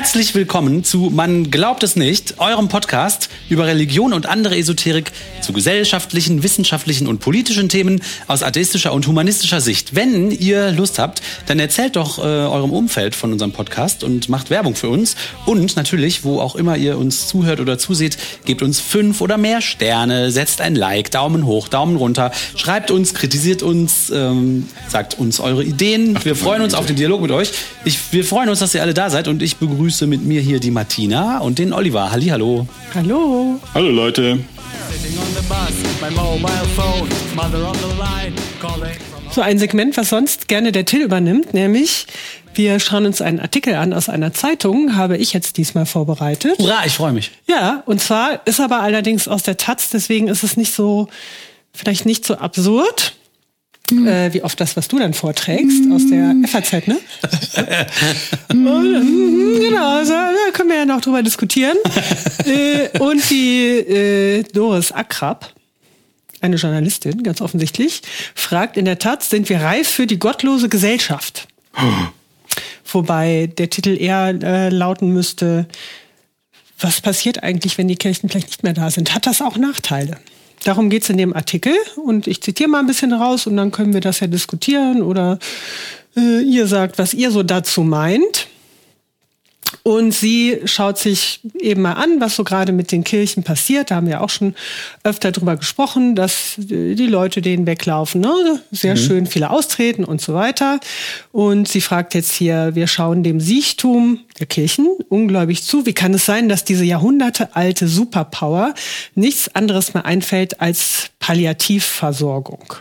Herzlich willkommen zu Man glaubt es nicht, eurem Podcast über Religion und andere Esoterik zu gesellschaftlichen, wissenschaftlichen und politischen Themen aus atheistischer und humanistischer Sicht. Wenn ihr Lust habt, dann erzählt doch äh, eurem Umfeld von unserem Podcast und macht Werbung für uns. Und natürlich, wo auch immer ihr uns zuhört oder zuseht, gebt uns fünf oder mehr Sterne, setzt ein Like, Daumen hoch, Daumen runter, schreibt uns, kritisiert uns, ähm, sagt uns eure Ideen. Wir freuen uns auf den Dialog mit euch. Ich, wir freuen uns, dass ihr alle da seid und ich begrüße mit mir hier die Martina und den Oliver. Halli, hallo. Hallo. Hallo Leute. So ein Segment, was sonst gerne der Till übernimmt, nämlich wir schauen uns einen Artikel an aus einer Zeitung, habe ich jetzt diesmal vorbereitet. Hurra, ich freue mich. Ja, und zwar ist aber allerdings aus der Taz, deswegen ist es nicht so, vielleicht nicht so absurd. Äh, wie oft das, was du dann vorträgst, aus der FAZ, ne? Und, genau, also, da können wir ja noch drüber diskutieren. äh, und die äh, Doris Akrab, eine Journalistin, ganz offensichtlich, fragt in der Taz, sind wir reif für die gottlose Gesellschaft? Wobei der Titel eher äh, lauten müsste, was passiert eigentlich, wenn die Kirchen vielleicht nicht mehr da sind? Hat das auch Nachteile? Darum geht's in dem Artikel und ich zitiere mal ein bisschen raus und dann können wir das ja diskutieren oder äh, ihr sagt, was ihr so dazu meint. Und sie schaut sich eben mal an, was so gerade mit den Kirchen passiert. Da haben wir auch schon öfter drüber gesprochen, dass die Leute denen weglaufen. Ne? Sehr mhm. schön, viele austreten und so weiter. Und sie fragt jetzt hier, wir schauen dem Siechtum der Kirchen ungläubig zu. Wie kann es sein, dass diese jahrhundertealte Superpower nichts anderes mehr einfällt als Palliativversorgung?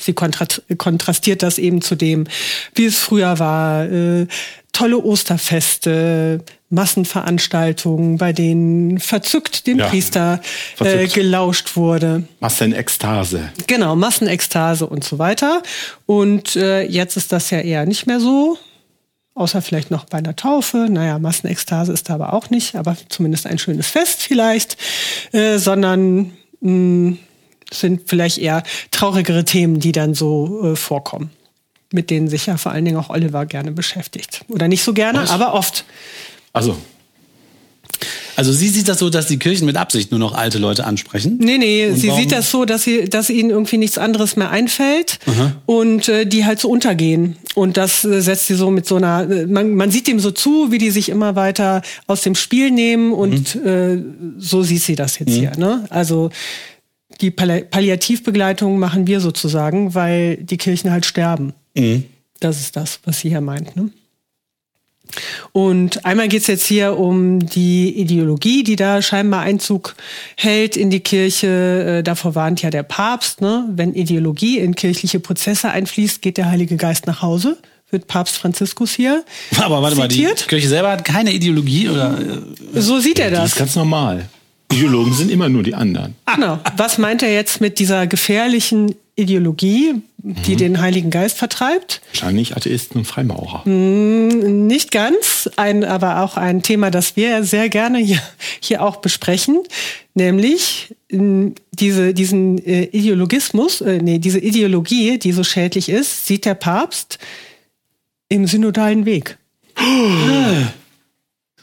Sie kontrastiert das eben zu dem, wie es früher war. Äh, tolle Osterfeste, Massenveranstaltungen, bei denen verzückt dem ja, Priester äh, verzückt. Äh, gelauscht wurde. Massenekstase. Genau, Massenekstase und so weiter. Und äh, jetzt ist das ja eher nicht mehr so. Außer vielleicht noch bei einer Taufe. Naja, Massenekstase ist da aber auch nicht, aber zumindest ein schönes Fest vielleicht. Äh, sondern mh, sind vielleicht eher traurigere Themen, die dann so äh, vorkommen mit denen sich ja vor allen Dingen auch Oliver gerne beschäftigt. Oder nicht so gerne, Was? aber oft. Also. Also sie sieht das so, dass die Kirchen mit Absicht nur noch alte Leute ansprechen? Nee, nee, sie sieht das so, dass sie, dass ihnen irgendwie nichts anderes mehr einfällt Aha. und äh, die halt so untergehen. Und das äh, setzt sie so mit so einer, äh, man, man sieht dem so zu, wie die sich immer weiter aus dem Spiel nehmen und mhm. äh, so sieht sie das jetzt mhm. hier. Ne? Also die Palli Palliativbegleitung machen wir sozusagen, weil die Kirchen halt sterben. Mhm. Das ist das, was sie hier meint. Ne? Und einmal geht es jetzt hier um die Ideologie, die da scheinbar Einzug hält in die Kirche. Äh, davor warnt ja der Papst, ne? wenn Ideologie in kirchliche Prozesse einfließt, geht der Heilige Geist nach Hause. Wird Papst Franziskus hier. Aber warte zitiert. mal, die Kirche selber hat keine Ideologie oder? So sieht er das. Das ist ganz normal. Ideologen sind immer nur die anderen. Genau. Was meint er jetzt mit dieser gefährlichen Ideologie, die mhm. den Heiligen Geist vertreibt? Wahrscheinlich Atheisten und Freimaurer. Mm, nicht ganz, ein, aber auch ein Thema, das wir sehr gerne hier, hier auch besprechen, nämlich mm, diese, diesen äh, Ideologismus, äh, nee, diese Ideologie, die so schädlich ist, sieht der Papst im synodalen Weg. Oh.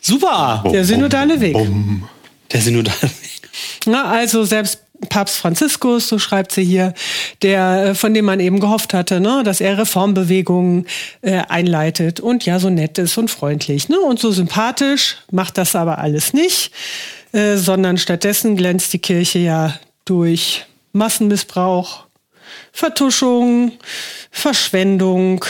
Super! Der synodale Weg. Bum. Der synodale Weg. Na, also selbst Papst Franziskus, so schreibt sie hier, der, äh, von dem man eben gehofft hatte, ne, dass er Reformbewegungen äh, einleitet und ja, so nett ist und freundlich, ne, und so sympathisch, macht das aber alles nicht, äh, sondern stattdessen glänzt die Kirche ja durch Massenmissbrauch, Vertuschung, Verschwendung,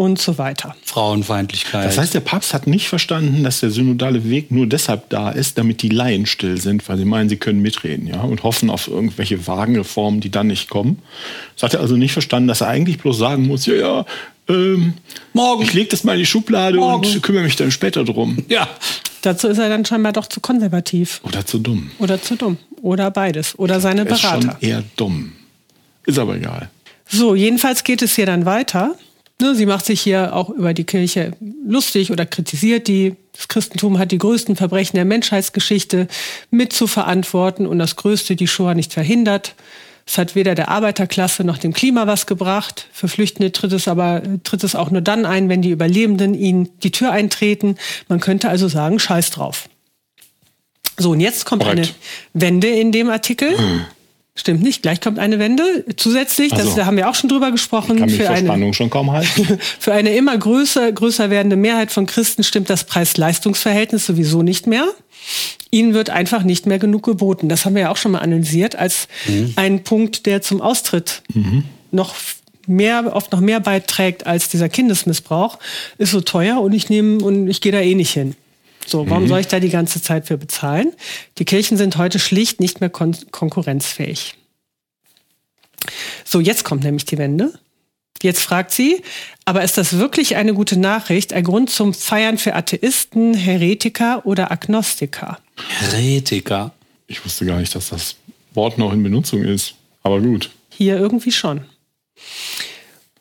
und so weiter. Frauenfeindlichkeit. Das heißt, der Papst hat nicht verstanden, dass der synodale Weg nur deshalb da ist, damit die Laien still sind, weil sie meinen, sie können mitreden, ja, und hoffen auf irgendwelche vagen Reformen, die dann nicht kommen. Das hat er also nicht verstanden, dass er eigentlich bloß sagen muss, ja, ja, ähm, morgen. Ich lege das mal in die Schublade morgen. und kümmere mich dann später drum. Ja. Dazu ist er dann scheinbar doch zu konservativ. Oder zu dumm. Oder zu dumm. Oder beides. Oder seine Berater. Ist schon eher dumm. Ist aber egal. So, jedenfalls geht es hier dann weiter. Ne, sie macht sich hier auch über die Kirche lustig oder kritisiert die. Das Christentum hat die größten Verbrechen der Menschheitsgeschichte mit zu verantworten und das Größte, die Shoah, nicht verhindert. Es hat weder der Arbeiterklasse noch dem Klima was gebracht. Für Flüchtende tritt es aber, tritt es auch nur dann ein, wenn die Überlebenden ihnen die Tür eintreten. Man könnte also sagen, scheiß drauf. So, und jetzt kommt Correct. eine Wende in dem Artikel. Hm. Stimmt nicht, gleich kommt eine Wende. Zusätzlich, das, da haben wir auch schon drüber gesprochen, kann für, eine, schon kaum halten. für eine immer größer, größer werdende Mehrheit von Christen stimmt das Preis-Leistungs-Verhältnis sowieso nicht mehr. Ihnen wird einfach nicht mehr genug geboten. Das haben wir ja auch schon mal analysiert als mhm. ein Punkt, der zum Austritt mhm. noch mehr, oft noch mehr beiträgt als dieser Kindesmissbrauch, ist so teuer und ich nehme und ich gehe da eh nicht hin. So, warum mhm. soll ich da die ganze Zeit für bezahlen? Die Kirchen sind heute schlicht nicht mehr kon konkurrenzfähig. So, jetzt kommt nämlich die Wende. Jetzt fragt sie, aber ist das wirklich eine gute Nachricht, ein Grund zum Feiern für Atheisten, Heretiker oder Agnostiker? Heretiker. Ich wusste gar nicht, dass das Wort noch in Benutzung ist. Aber gut. Hier irgendwie schon.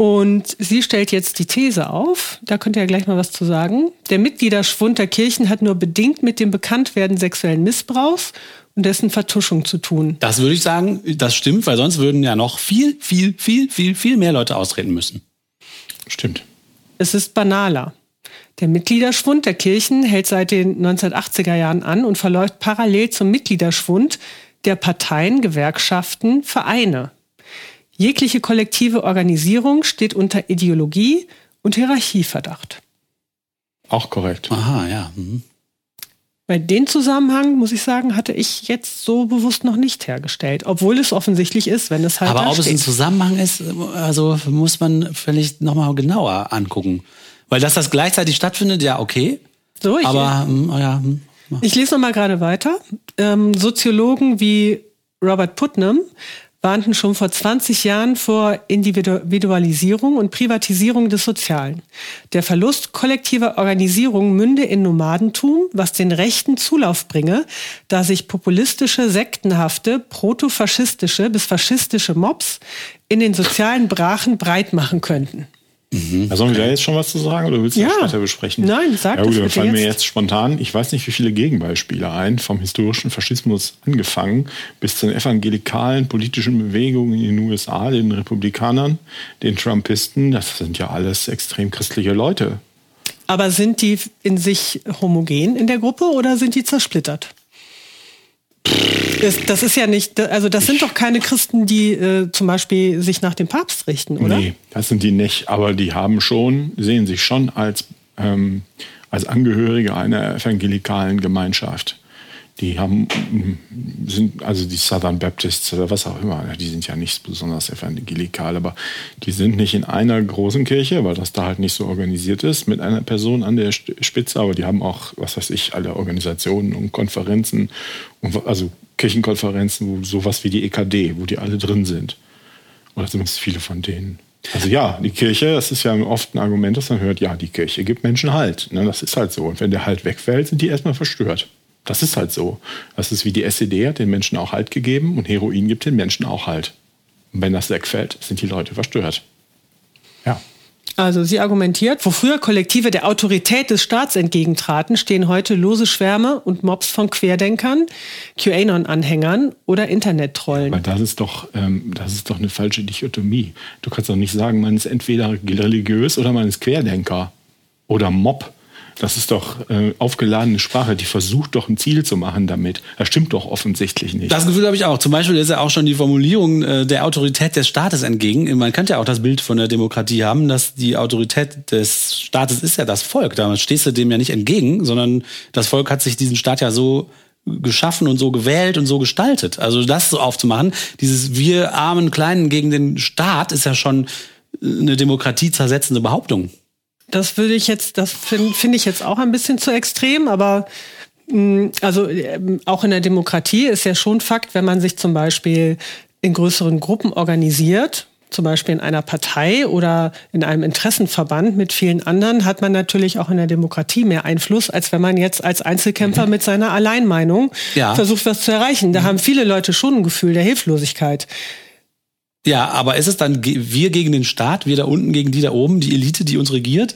Und sie stellt jetzt die These auf, da könnt ihr ja gleich mal was zu sagen. Der Mitgliederschwund der Kirchen hat nur bedingt mit dem Bekanntwerden sexuellen Missbrauchs und dessen Vertuschung zu tun. Das würde ich sagen, das stimmt, weil sonst würden ja noch viel, viel, viel, viel, viel mehr Leute austreten müssen. Stimmt. Es ist banaler. Der Mitgliederschwund der Kirchen hält seit den 1980er Jahren an und verläuft parallel zum Mitgliederschwund der Parteien, Gewerkschaften, Vereine. Jegliche kollektive Organisierung steht unter Ideologie und Hierarchieverdacht. Auch korrekt. Aha, ja. Mhm. Bei den Zusammenhang, muss ich sagen, hatte ich jetzt so bewusst noch nicht hergestellt. Obwohl es offensichtlich ist, wenn es halt. Aber ob steht. es ein Zusammenhang ist, also muss man vielleicht nochmal genauer angucken. Weil dass das gleichzeitig stattfindet, ja, okay. So, ich, aber, hm, ja. Hm, ich lese nochmal gerade weiter. Ähm, Soziologen wie Robert Putnam warnten schon vor 20 Jahren vor Individualisierung und Privatisierung des Sozialen. Der Verlust kollektiver Organisierung münde in Nomadentum, was den Rechten Zulauf bringe, da sich populistische, sektenhafte, protofaschistische bis faschistische Mobs in den sozialen Brachen breit machen könnten. Mhm. Also sollen wir da jetzt schon was zu sagen oder willst du ja. das später besprechen? Nein, sag ja, gut, das dann fallen mir jetzt spontan, ich weiß nicht, wie viele Gegenbeispiele ein, vom historischen Faschismus angefangen bis zu den evangelikalen politischen Bewegungen in den USA, den Republikanern, den Trumpisten. Das sind ja alles extrem christliche Leute. Aber sind die in sich homogen in der Gruppe oder sind die zersplittert? Das ist ja nicht, also das sind doch keine Christen, die äh, zum Beispiel sich nach dem Papst richten, oder? Nee, das sind die nicht, aber die haben schon, sehen sich schon als, ähm, als Angehörige einer evangelikalen Gemeinschaft. Die haben, sind, also die Southern Baptists oder was auch immer, die sind ja nicht besonders evangelikal, aber die sind nicht in einer großen Kirche, weil das da halt nicht so organisiert ist, mit einer Person an der Spitze, aber die haben auch, was weiß ich, alle Organisationen und Konferenzen, also Kirchenkonferenzen, wo sowas wie die EKD, wo die alle drin sind. Oder zumindest viele von denen. Also ja, die Kirche, das ist ja oft ein Argument, das man hört, ja, die Kirche gibt Menschen Halt. Ne, das ist halt so. Und wenn der Halt wegfällt, sind die erstmal verstört. Das ist halt so. Das ist wie die SED hat den Menschen auch Halt gegeben und Heroin gibt den Menschen auch Halt. Und wenn das wegfällt, sind die Leute verstört. Ja. Also sie argumentiert, wo früher Kollektive der Autorität des Staats entgegentraten, stehen heute lose Schwärme und Mobs von Querdenkern, QAnon-Anhängern oder Internet-Trollen. Aber das ist doch, ähm, das ist doch eine falsche Dichotomie. Du kannst doch nicht sagen, man ist entweder religiös oder man ist Querdenker oder Mob. Das ist doch äh, aufgeladene Sprache, die versucht doch ein Ziel zu machen damit. Das stimmt doch offensichtlich nicht. Das Gefühl habe ich auch. Zum Beispiel ist ja auch schon die Formulierung äh, der Autorität des Staates entgegen. Man könnte ja auch das Bild von der Demokratie haben, dass die Autorität des Staates ist ja das Volk. Damals stehst du dem ja nicht entgegen, sondern das Volk hat sich diesen Staat ja so geschaffen und so gewählt und so gestaltet. Also das so aufzumachen, dieses wir armen Kleinen gegen den Staat ist ja schon eine Demokratie zersetzende Behauptung. Das würde ich jetzt, das finde find ich jetzt auch ein bisschen zu extrem, aber mh, mm, also äh, auch in der Demokratie ist ja schon Fakt, wenn man sich zum Beispiel in größeren Gruppen organisiert, zum Beispiel in einer Partei oder in einem Interessenverband mit vielen anderen, hat man natürlich auch in der Demokratie mehr Einfluss, als wenn man jetzt als Einzelkämpfer mhm. mit seiner Alleinmeinung ja. versucht, was zu erreichen. Da mhm. haben viele Leute schon ein Gefühl der Hilflosigkeit. Ja, aber ist es dann wir gegen den Staat, wir da unten gegen die da oben, die Elite, die uns regiert?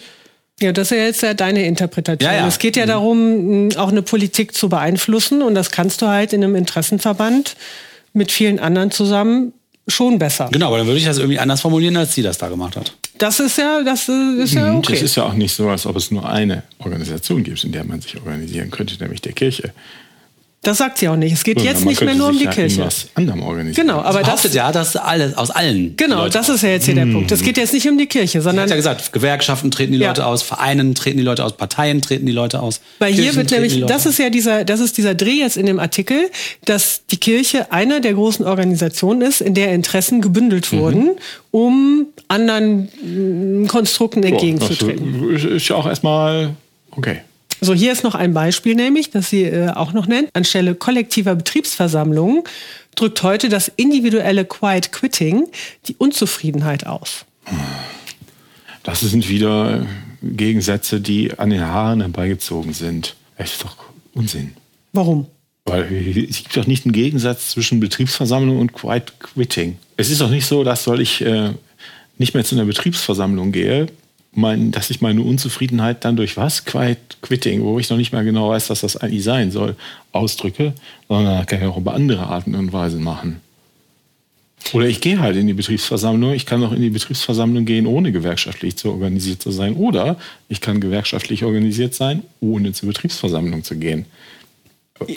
Ja, das ist ja jetzt ja deine Interpretation. Ja, ja. Es geht ja mhm. darum, auch eine Politik zu beeinflussen und das kannst du halt in einem Interessenverband mit vielen anderen zusammen schon besser. Genau, aber dann würde ich das irgendwie anders formulieren, als sie das da gemacht hat. Das ist ja, das ist ja okay. Es ist ja auch nicht so, als ob es nur eine Organisation gibt, in der man sich organisieren könnte, nämlich der Kirche. Das sagt sie auch nicht. Es geht Ja, jetzt nicht mehr nur um die ja Kirche. anderem organisieren. Genau, aber das, Behauptet ja, dass alle, aus allen. genau, das ist ja jetzt hier der Punkt. Es geht jetzt nicht um die Kirche, Er sondern hat ja gesagt, Gewerkschaften treten die Ja. Leute aus, Vereinen treten die Leute aus, Parteien treten die Leute aus. Weil hier Kirchen wird treten die nämlich, das ist ja dieser, das ist dieser Dreh jetzt in dem Artikel, dass die Kirche eine der großen Organisationen ist, in der Interessen gebündelt Mhm. wurden, um anderen mm, Konstrukten Ja, entgegenzutreten. Das ist ja auch erstmal okay. So, hier ist noch ein Beispiel, nämlich, das sie äh, auch noch nennt. Anstelle kollektiver Betriebsversammlungen drückt heute das individuelle Quiet Quitting die Unzufriedenheit aus. Das sind wieder Gegensätze, die an den Haaren herbeigezogen sind. Das ist doch Unsinn. Warum? Weil es gibt doch nicht einen Gegensatz zwischen Betriebsversammlung und Quiet Quitting. Es ist doch nicht so, dass soll ich äh, nicht mehr zu einer Betriebsversammlung gehe, mein, dass ich meine Unzufriedenheit dann durch was? Quiet Quitting, wo ich noch nicht mal genau weiß, was das eigentlich sein soll, ausdrücke, sondern kann ich auch über andere Arten und Weisen machen. Oder ich gehe halt in die Betriebsversammlung. Ich kann auch in die Betriebsversammlung gehen, ohne gewerkschaftlich zu organisiert zu sein. Oder ich kann gewerkschaftlich organisiert sein, ohne zur Betriebsversammlung zu gehen.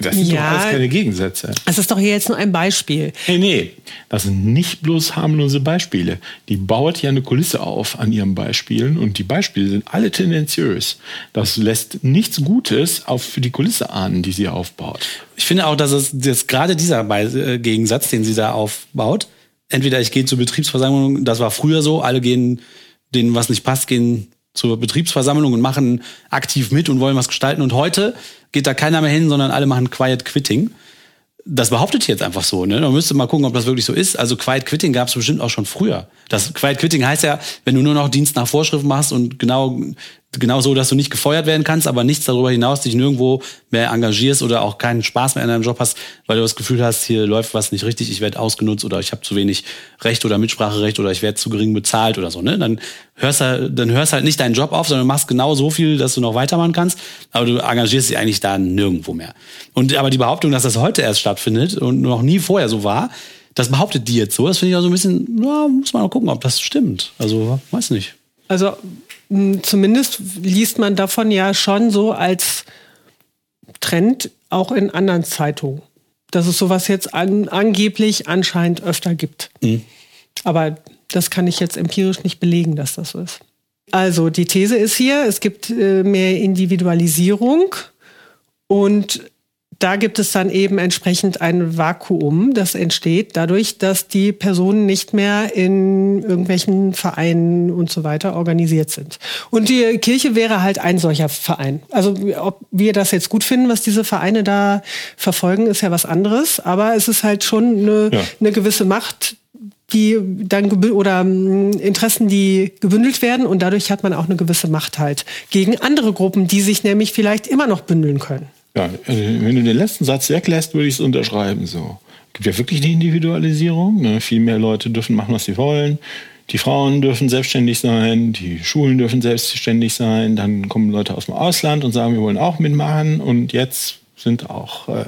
Das sind Ja. doch alles keine Gegensätze. Es ist doch hier jetzt nur ein Beispiel. Nee, nee, das sind nicht bloß harmlose Beispiele. Die baut ja eine Kulisse auf an ihren Beispielen und die Beispiele sind alle tendenziös. Das lässt nichts Gutes auf für die Kulisse ahnen, die sie aufbaut. Ich finde auch, dass es jetzt gerade dieser Be äh, Gegensatz, den sie da aufbaut, entweder ich gehe zur Betriebsversammlung, das war früher so, alle gehen, denen was nicht passt, gehen zur Betriebsversammlung und machen aktiv mit und wollen was gestalten. Und heute geht da keiner mehr hin, sondern alle machen Quiet Quitting. Das behauptet hier jetzt einfach so. Ne? Man müsste mal gucken, ob das wirklich so ist. Also Quiet Quitting gab es bestimmt auch schon früher. Das Quiet Quitting heißt ja, wenn du nur noch Dienst nach Vorschrift machst und genau genau so, dass du nicht gefeuert werden kannst, aber nichts darüber hinaus dich nirgendwo mehr engagierst oder auch keinen Spaß mehr in deinem Job hast, weil du das Gefühl hast, hier läuft was nicht richtig, ich werde ausgenutzt oder ich habe zu wenig Recht oder Mitspracherecht oder ich werde zu gering bezahlt oder so. Ne? Dann hörst halt, dann hörst halt nicht deinen Job auf, sondern machst genau so viel, dass du noch weitermachen kannst, aber du engagierst dich eigentlich da nirgendwo mehr. Und aber die Behauptung, dass das heute erst stattfindet und noch nie vorher so war, das behauptet die jetzt so. Das finde ich auch so ein bisschen, ja, muss man mal gucken, ob das stimmt. Also, weiß nicht. Also zumindest liest man davon ja schon so als Trend auch in anderen Zeitungen, dass es sowas jetzt an, angeblich anscheinend öfter gibt. Aber das kann ich jetzt empirisch nicht belegen, dass das so ist. Also die These ist hier, es gibt äh, mehr Individualisierung und da gibt es dann eben entsprechend ein Vakuum, das entsteht dadurch, dass die Personen nicht mehr in irgendwelchen Vereinen und so weiter organisiert sind. Und die Kirche wäre halt ein solcher Verein. Also ob wir das jetzt gut finden, was diese Vereine da verfolgen, ist ja was anderes. Aber es ist halt schon eine, Ja. eine gewisse Macht, die dann oder mh, Interessen, die gebündelt werden und dadurch hat man auch eine gewisse Macht halt gegen andere Gruppen, die sich nämlich vielleicht immer noch bündeln können. Ja, äh, wenn du den letzten Satz weglässt, würde ich es unterschreiben. So. Gibt ja wirklich eine Individualisierung. Ne? Viel mehr Leute dürfen machen, was sie wollen. Die Frauen dürfen selbstständig sein, die Schulen dürfen selbstständig sein. Dann kommen Leute aus dem Ausland und sagen, wir wollen auch mitmachen. Und jetzt sind auch äh,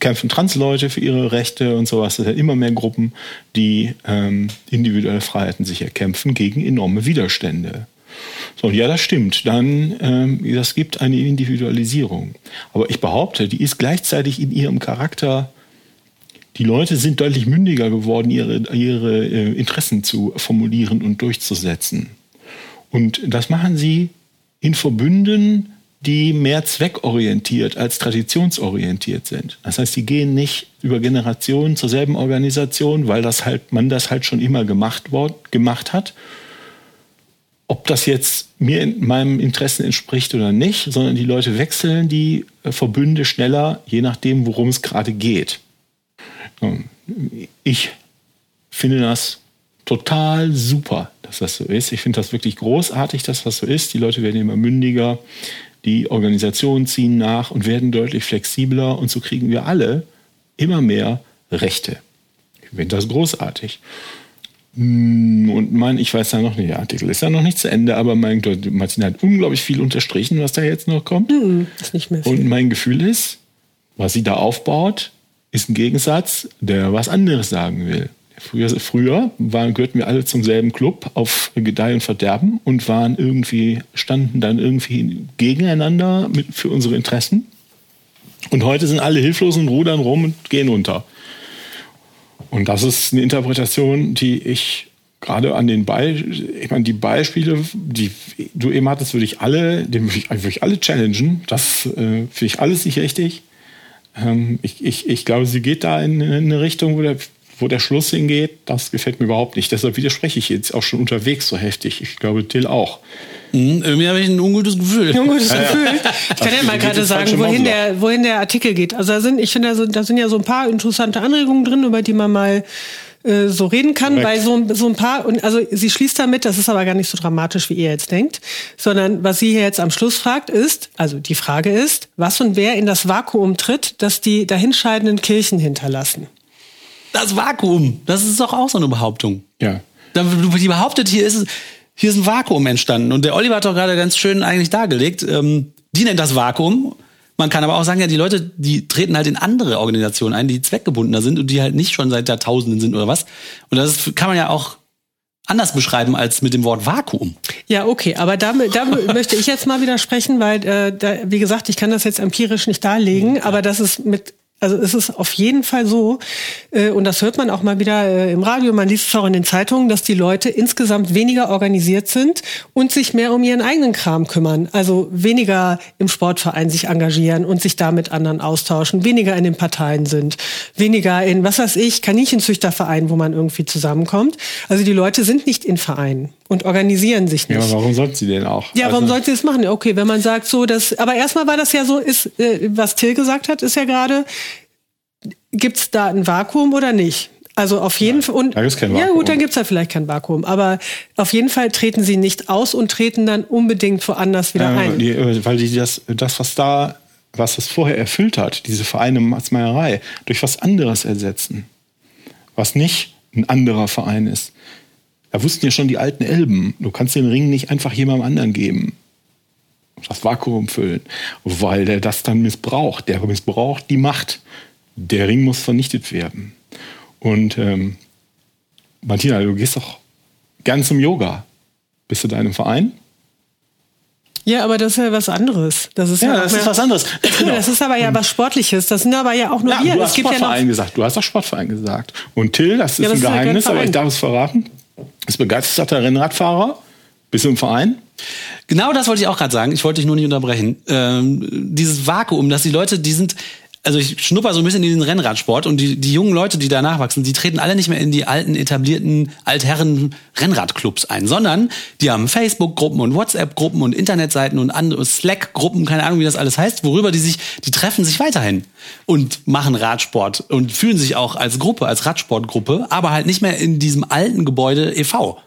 kämpfen Transleute für ihre Rechte und sowas. Es sind immer mehr Gruppen, die ähm, individuelle Freiheiten sich erkämpfen gegen enorme Widerstände. So, ja, das stimmt. Dann, ähm, das gibt eine Individualisierung. Aber ich behaupte, die ist gleichzeitig in ihrem Charakter. Die Leute sind deutlich mündiger geworden, ihre, ihre äh, Interessen zu formulieren und durchzusetzen. Und das machen sie in Verbünden, die mehr zweckorientiert als traditionsorientiert sind. Das heißt, die gehen nicht über Generationen zur selben Organisation, weil das halt, man das halt schon immer gemacht, wort, gemacht hat, ob das jetzt mir in meinem Interessen entspricht oder nicht, sondern die Leute wechseln die äh, Verbünde schneller, je nachdem, worum es gerade geht. Ich finde das total super, dass das so ist. Ich finde das wirklich großartig, dass das so ist. Die Leute werden immer mündiger, die Organisationen ziehen nach und werden deutlich flexibler und so kriegen wir alle immer mehr Rechte. Ich finde das großartig. Mm, Und mein, ich weiß ja noch nicht, der Artikel ist ja noch nicht zu Ende, aber mein, Martin hat unglaublich viel unterstrichen, was da jetzt noch kommt. Ist nicht mehr viel. Und mein Gefühl ist, was sie da aufbaut, ist ein Gegensatz, der was anderes sagen will. Früher, früher waren, gehörten wir alle zum selben Club auf Gedeih und Verderben und waren irgendwie, standen dann irgendwie gegeneinander mit, für unsere Interessen. Und heute sind alle hilflos und rudern rum und gehen unter. Und das ist eine Interpretation, die ich gerade an den Beispielen, ich meine, die Beispiele, die du eben hattest, würde ich alle, dem würde ich, würde ich alle challengen. Das äh, finde ich alles nicht richtig. Ähm, ich, ich, ich glaube, sie geht da in, in eine Richtung, wo der, wo der Schluss hingeht. Das gefällt mir überhaupt nicht. Deshalb widerspreche ich jetzt auch schon unterwegs so heftig. Ich glaube, Till auch. Mhm, irgendwie habe ich ein ungutes Gefühl. Ein ungutes Gefühl. Ich kann ja mal gerade sagen, wohin der, wohin der Artikel geht. Also da sind, ich finde, da, da sind ja so ein paar interessante Anregungen drin, über die man mal äh, so reden kann, Korrekt. weil so, so ein paar, und also sie schließt damit, das ist aber gar nicht so dramatisch, wie ihr jetzt denkt, sondern was sie hier jetzt am Schluss fragt ist, also die Frage ist, was und wer in das Vakuum tritt, das die dahinscheidenden Kirchen hinterlassen. Das Vakuum, das ist doch auch so eine Behauptung. Ja. Die behauptet, hier ist, hier ist ein Vakuum entstanden. Und der Oliver hat doch gerade ganz schön eigentlich dargelegt, ähm, die nennt das Vakuum man kann aber auch sagen, ja, die Leute, die treten halt in andere Organisationen ein, die zweckgebundener sind und die halt nicht schon seit Jahrtausenden sind oder was. Und das kann man ja auch anders beschreiben als mit dem Wort Vakuum. Ja, okay, aber da, da möchte ich jetzt mal widersprechen, weil, äh, da, wie gesagt, ich kann das jetzt empirisch nicht darlegen, aber das ist mit also es ist auf jeden Fall so, äh, und das hört man auch mal wieder äh, im Radio, man liest es auch in den Zeitungen, dass die Leute insgesamt weniger organisiert sind und sich mehr um ihren eigenen Kram kümmern. Also weniger im Sportverein sich engagieren und sich da mit anderen austauschen, weniger in den Parteien sind, weniger in, was weiß ich, Kaninchenzüchterverein, wo man irgendwie zusammenkommt. Also die Leute sind nicht in Vereinen und organisieren sich nicht. Ja, warum sollten sie denn auch? Ja, warum also, sollten sie das machen? Okay, wenn man sagt so, dass, aber erstmal war das ja so, ist, äh, was Till gesagt hat, ist ja gerade, gibt es da ein Vakuum oder nicht? Also auf jeden Fall. Und, da gibt's kein Vakuum. Ja gut, dann gibt's da vielleicht kein Vakuum. Aber auf jeden Fall treten sie nicht aus und treten dann unbedingt woanders wieder ja, ein. Die, weil die das, das, was da, was das vorher erfüllt hat, diese Vereine Matzmeierei, durch was anderes ersetzen. Was nicht ein anderer Verein ist. Da wussten ja schon die alten Elben, du kannst den Ring nicht einfach jemandem anderen geben. Das Vakuum füllen. Weil der das dann missbraucht. Der missbraucht die Macht der Ring muss vernichtet werden. Und ähm, Martina, du gehst doch gern zum Yoga. Bist du da in einem Verein? Ja, aber das ist ja was anderes. Das ist ja, ja das ist was anderes. Genau. Das ist aber ja was Sportliches. Das sind aber ja auch nur ja, wir. Du hast es gibt Sportverein ja gesagt. Du hast doch Sportverein gesagt. Und Till, das ist ja, das ein Geheimnis, aber ich darf es verraten, ist begeisterter Rennradfahrer. Bist du im Verein? Genau das wollte ich auch gerade sagen. Ich wollte dich nur nicht unterbrechen. Ähm, dieses Vakuum, dass die Leute, die sind also ich schnupper so ein bisschen in den Rennradsport und die, die jungen Leute, die da nachwachsen, die treten alle nicht mehr in die alten, etablierten Altherren Rennradclubs ein, sondern die haben Facebook-Gruppen und WhatsApp-Gruppen und Internetseiten und andere Slack-Gruppen, keine Ahnung, wie das alles heißt, worüber die sich, die treffen sich weiterhin und machen Radsport und fühlen sich auch als Gruppe, als Radsportgruppe, aber halt nicht mehr in diesem alten Gebäude e.V.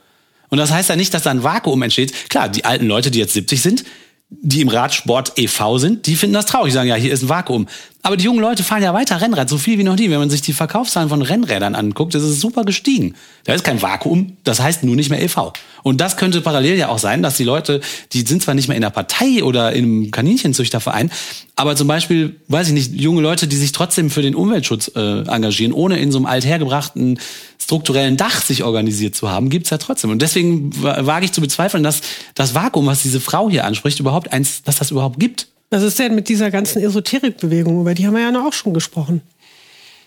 Und das heißt ja nicht, dass da ein Vakuum entsteht. Klar, die alten Leute, die jetzt 70 sind, die im Radsport e.V. sind, die finden das traurig, sagen, ja, hier ist ein Vakuum. Aber die jungen Leute fahren ja weiter Rennrad, so viel wie noch nie. Wenn man sich die Verkaufszahlen von Rennrädern anguckt, das ist super gestiegen. Da ist kein Vakuum, das heißt nur nicht mehr e.V. Und das könnte parallel ja auch sein, dass die Leute, die sind zwar nicht mehr in der Partei oder im Kaninchenzüchterverein, aber zum Beispiel, weiß ich nicht, junge Leute, die sich trotzdem für den Umweltschutz äh, engagieren, ohne in so einem althergebrachten strukturellen Dach sich organisiert zu haben, gibt's ja trotzdem. Und deswegen wage ich zu bezweifeln, dass das Vakuum, was diese Frau hier anspricht, überhaupt eins, dass das überhaupt gibt. Was ist denn mit dieser ganzen Esoterikbewegung? Über die haben wir ja noch auch schon gesprochen.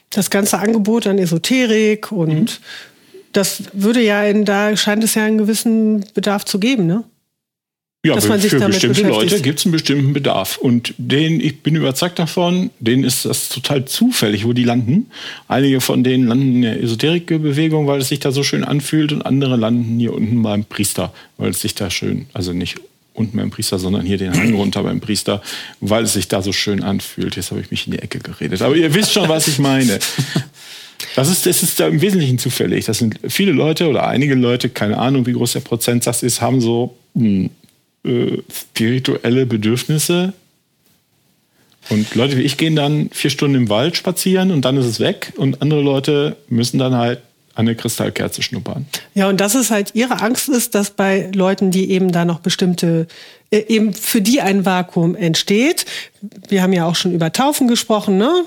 Das ganze Angebot an Esoterik und mhm. das würde ja in, da scheint es ja einen gewissen Bedarf zu geben, ne? Ja, dass man sich für bestimmte Leute gibt es einen bestimmten Bedarf. Und den, ich bin überzeugt davon, denen ist das total zufällig, wo die landen. Einige von denen landen in der Esoterikbewegung, weil es sich da so schön anfühlt, und andere landen hier unten beim Priester, weil es sich da schön, also nicht unten beim Priester, sondern hier den Hang runter beim Priester, weil es sich da so schön anfühlt. Jetzt habe ich mich in die Ecke geredet. Aber ihr wisst schon, was ich meine. Das ist, das ist im Wesentlichen zufällig. Das sind viele Leute oder einige Leute, keine Ahnung, wie groß der Prozentsatz ist, haben so mh, hm, äh, spirituelle Bedürfnisse. Und Leute wie ich gehen dann vier Stunden im Wald spazieren und dann ist es weg. Und andere Leute müssen dann halt eine Kristallkerze schnuppern. Ja, und das ist halt ihre Angst ist, dass bei Leuten, die eben da noch bestimmte äh, eben für die ein Vakuum entsteht. Wir haben ja auch schon über Taufen gesprochen, ne?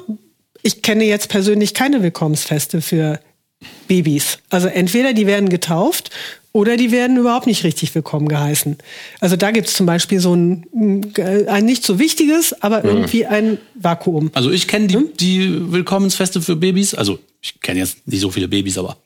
Ich kenne jetzt persönlich keine Willkommensfeste für Babys. Also entweder die werden getauft oder die werden überhaupt nicht richtig willkommen geheißen. Also da gibt's zum Beispiel so ein, ein nicht so wichtiges, aber irgendwie ein Vakuum. Also ich kenne die, die Willkommensfeste für Babys. Also ich kenne jetzt nicht so viele Babys, aber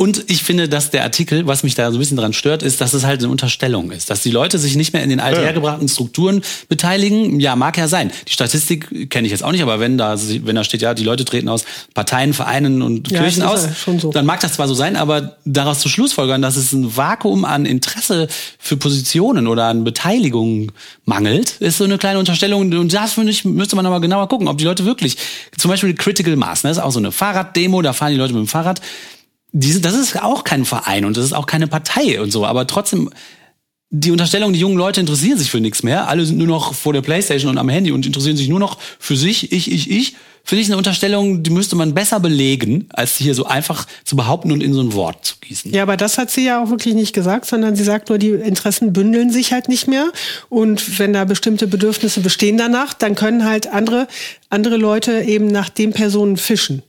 und ich finde, dass der Artikel, was mich da so ein bisschen dran stört, ist, dass es halt eine Unterstellung ist, dass die Leute sich nicht mehr in den althergebrachten Strukturen beteiligen. Ja, mag ja sein. Die Statistik kenne ich jetzt auch nicht, aber wenn da, wenn da steht, ja, die Leute treten aus Parteien, Vereinen und Ja, Kirchen aus, ja so. dann mag das zwar so sein, aber daraus zu Schlussfolgern, dass es ein Vakuum an Interesse für Positionen oder an Beteiligung mangelt, ist so eine kleine Unterstellung. Und das finde ich, müsste man aber genauer gucken, ob die Leute wirklich, zum Beispiel Critical Mass, ne, ist auch so eine Fahrraddemo, da fahren die Leute mit dem Fahrrad. Diese, das ist auch kein Verein und das ist auch keine Partei und so, aber trotzdem die Unterstellung, die jungen Leute interessieren sich für nichts mehr. Alle sind nur noch vor der Playstation und am Handy und interessieren sich nur noch für sich, ich, ich, ich. Finde ich eine Unterstellung, die müsste man besser belegen, als hier so einfach zu behaupten und in so ein Wort zu gießen. Ja, aber das hat sie ja auch wirklich nicht gesagt, sondern sie sagt nur, die Interessen bündeln sich halt nicht mehr. Und wenn da bestimmte Bedürfnisse bestehen danach, dann können halt andere, andere Leute eben nach den Personen fischen,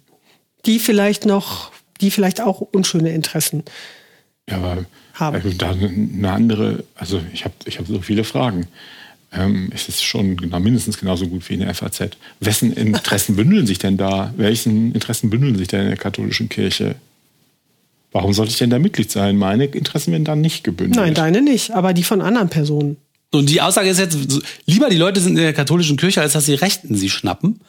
die vielleicht noch, die vielleicht auch unschöne Interessen. Ja, aber Haben. also da eine andere, also ich habe ich hab so viele Fragen. Ähm, es ist schon genau, mindestens genauso gut wie in der FAZ. Wessen Interessen bündeln sich denn da? Welchen Interessen bündeln sich denn in der katholischen Kirche? Warum sollte ich denn da Mitglied sein? Meine Interessen werden dann nicht gebündelt. Nein, deine nicht, aber die von anderen Personen. Und die Aussage ist jetzt, lieber die Leute sind in der katholischen Kirche, als dass die Rechten sie schnappen.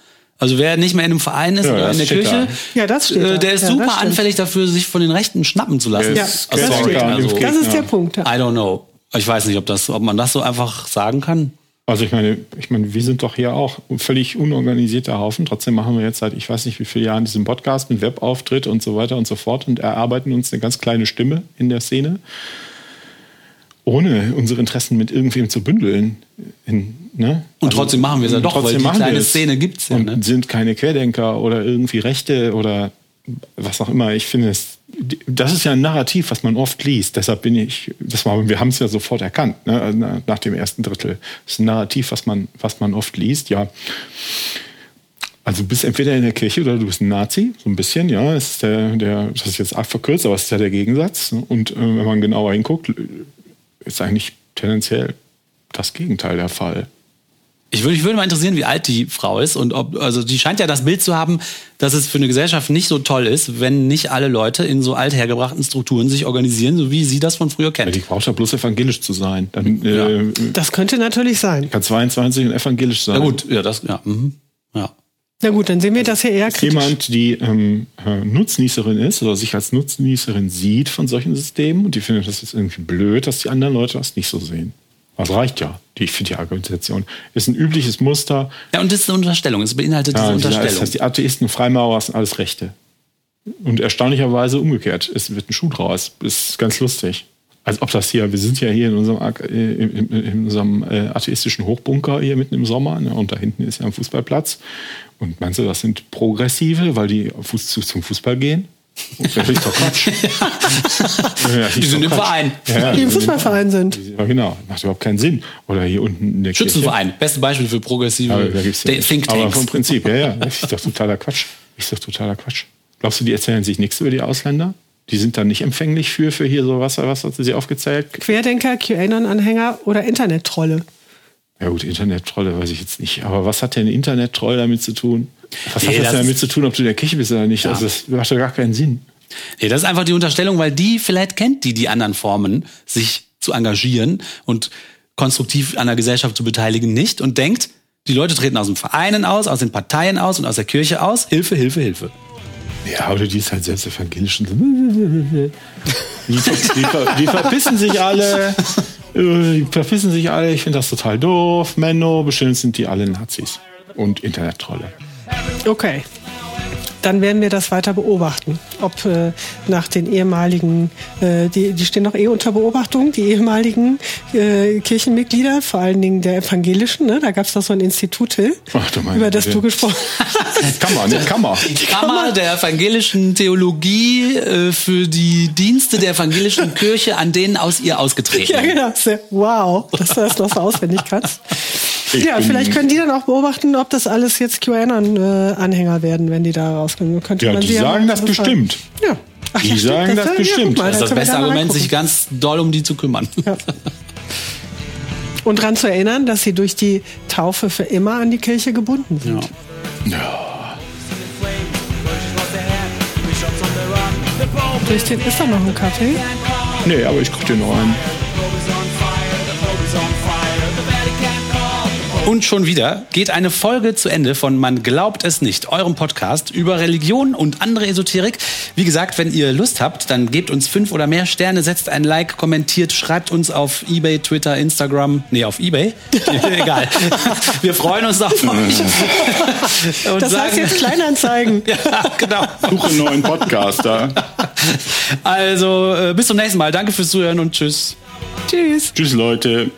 Also wer nicht mehr in einem Verein ist Ja, oder in der Kirche, da. Ja, das steht äh, da. der ist Ja, super anfällig dafür, sich von den Rechten schnappen zu lassen. Ja, das und also, Das ist der Punkt. Ja. I don't know. Ich weiß nicht, ob das, ob man das so einfach sagen kann. Also ich meine, ich meine, wir sind doch hier auch ein völlig unorganisierter Haufen. Trotzdem machen wir jetzt seit ich weiß nicht wie viele Jahren diesen Podcast mit Webauftritt und so weiter und so fort und erarbeiten uns eine ganz kleine Stimme in der Szene, ohne unsere Interessen mit irgendwem zu bündeln. In, ne? Und trotzdem machen wir es ja und doch, weil trotzdem die machen kleine wir es. Szene gibt's ja, Und ne? sind keine Querdenker oder irgendwie Rechte oder was auch immer. Ich finde es, das ist ja ein Narrativ, was man oft liest. Deshalb bin ich, das war, wir haben es ja sofort erkannt, ne, na- nach dem ersten Drittel. Das ist ein Narrativ, was man, was man oft liest, ja. Also du bist entweder in der Kirche oder du bist ein Nazi, so ein bisschen, ja. Das ist der, der, das ist jetzt arg verkürzt, aber es ist ja der Gegensatz. Und äh, wenn man genauer hinguckt, ist eigentlich tendenziell das Gegenteil der Fall. Ich würde, ich würde mal interessieren, wie alt die Frau ist und ob, also die scheint ja das Bild zu haben, dass es für eine Gesellschaft nicht so toll ist, wenn nicht alle Leute in so althergebrachten Strukturen sich organisieren, so wie sie das von früher Ja, kennt. die braucht ja bloß evangelisch zu sein. Dann Ja. äh, Das könnte natürlich sein. kann 22 und evangelisch sein. Ja gut, ja, das, ja, mhm. ja. Na gut, dann sehen wir das ja eher kritisch. Jemand, die ähm, äh, Nutznießerin ist oder sich als Nutznießerin sieht von solchen Systemen und die findet das ist irgendwie blöd, dass die anderen Leute das nicht so sehen. Das reicht ja. Die, ich finde die Argumentation ist ein übliches Muster. Ja, und das ist eine Unterstellung, es beinhaltet diese Ja, diese- Unterstellung. das heißt, die Atheisten, Freimaurer sind alles Rechte. Und erstaunlicherweise umgekehrt. Es wird ein Schuh draus. Ist ganz lustig. Als ob das hier, wir sind ja hier in unserem, äh, in, in, unserem äh, atheistischen Hochbunker hier mitten im Sommer. Ne? Und da hinten ist ja ein Fußballplatz. Und meinst du, das sind Progressive, weil die Fuß, zu, zum Fußball gehen? Das ist doch Quatsch. Ja, das Die sind im Quatsch. Verein. Ja, Die im Fußballverein sind. Ja, genau. Macht überhaupt keinen Sinn. Oder hier unten in der Kirche. Schützenverein, beste Beispiel für progressive Aber, da gibt's ja. Think aber Tanks. vom Prinzip, ja, ja. Das ist doch totaler Quatsch. Ist doch totaler Quatsch. Glaubst du, die erzählen sich nichts über die Ausländer? Die sind dann nicht empfänglich für, für hier so was, was hat sie aufgezählt? Querdenker, QAnon-Anhänger oder Internet-Trolle. Ja gut, Internet-Trolle weiß ich jetzt nicht. Aber was hat denn ein Internet-Troll damit zu tun? Was Nee, hat das, das denn damit zu tun, ob du in der Kirche bist oder nicht? Also das macht doch gar keinen Sinn. Nee, das ist einfach die Unterstellung, weil die vielleicht kennt die die anderen Formen, sich zu engagieren und konstruktiv an der Gesellschaft zu beteiligen, nicht und denkt, die Leute treten aus den Vereinen aus, aus den Parteien aus und aus der Kirche aus. Hilfe, Hilfe, Hilfe. Ja, oder die ist halt selbst evangelisch. und so. Die, die, die verpissen sich alle. Äh, Die verpissen sich alle. Ich finde das total doof. Menno, bestimmt sind die alle Nazis. Und Internet-Trolle. Okay. Dann werden wir das weiter beobachten. Ob äh, nach den ehemaligen, äh, die, die stehen noch eh unter Beobachtung, die ehemaligen äh, Kirchenmitglieder, vor allen Dingen der evangelischen, ne? da gab es doch so ein Institut, über das du gesprochen hast. Kammer, ne? Kammer. Die Kammer der evangelischen Theologie äh, für die Dienste der evangelischen Kirche, an denen aus ihr ausgetreten. ja, genau. Sehr, wow, dass du das noch so auswendig kannst. Ich ja, vielleicht können die dann auch beobachten, ob das alles jetzt QAnon-Anhänger werden, wenn die da rauskommen. Könnte Ja, man die sie sagen das bestimmt. Ja. Ach, Die ja, stimmt, sagen das ja, bestimmt. guck mal, Das ist das beste Argument, sich ganz doll um die zu kümmern. Ja. Und daran zu erinnern, dass sie durch die Taufe für immer an die Kirche gebunden sind. Durch den ist da noch ein Kaffee. Nee, aber ich guck dir noch einen. Und schon wieder geht eine Folge zu Ende von Man glaubt es nicht, eurem Podcast über Religion und andere Esoterik. Wie gesagt, wenn ihr Lust habt, dann gebt uns fünf oder mehr Sterne, setzt ein Like, kommentiert, schreibt uns auf Ebay, Twitter, Instagram. Nee, auf Ebay. Egal. Wir freuen uns auf euch. Und Das heißt sagen- jetzt Kleinanzeigen. Ja, genau. Suche einen neuen Podcaster. Also, äh, bis zum nächsten Mal. Danke fürs Zuhören und tschüss. Tschüss. Tschüss, Leute.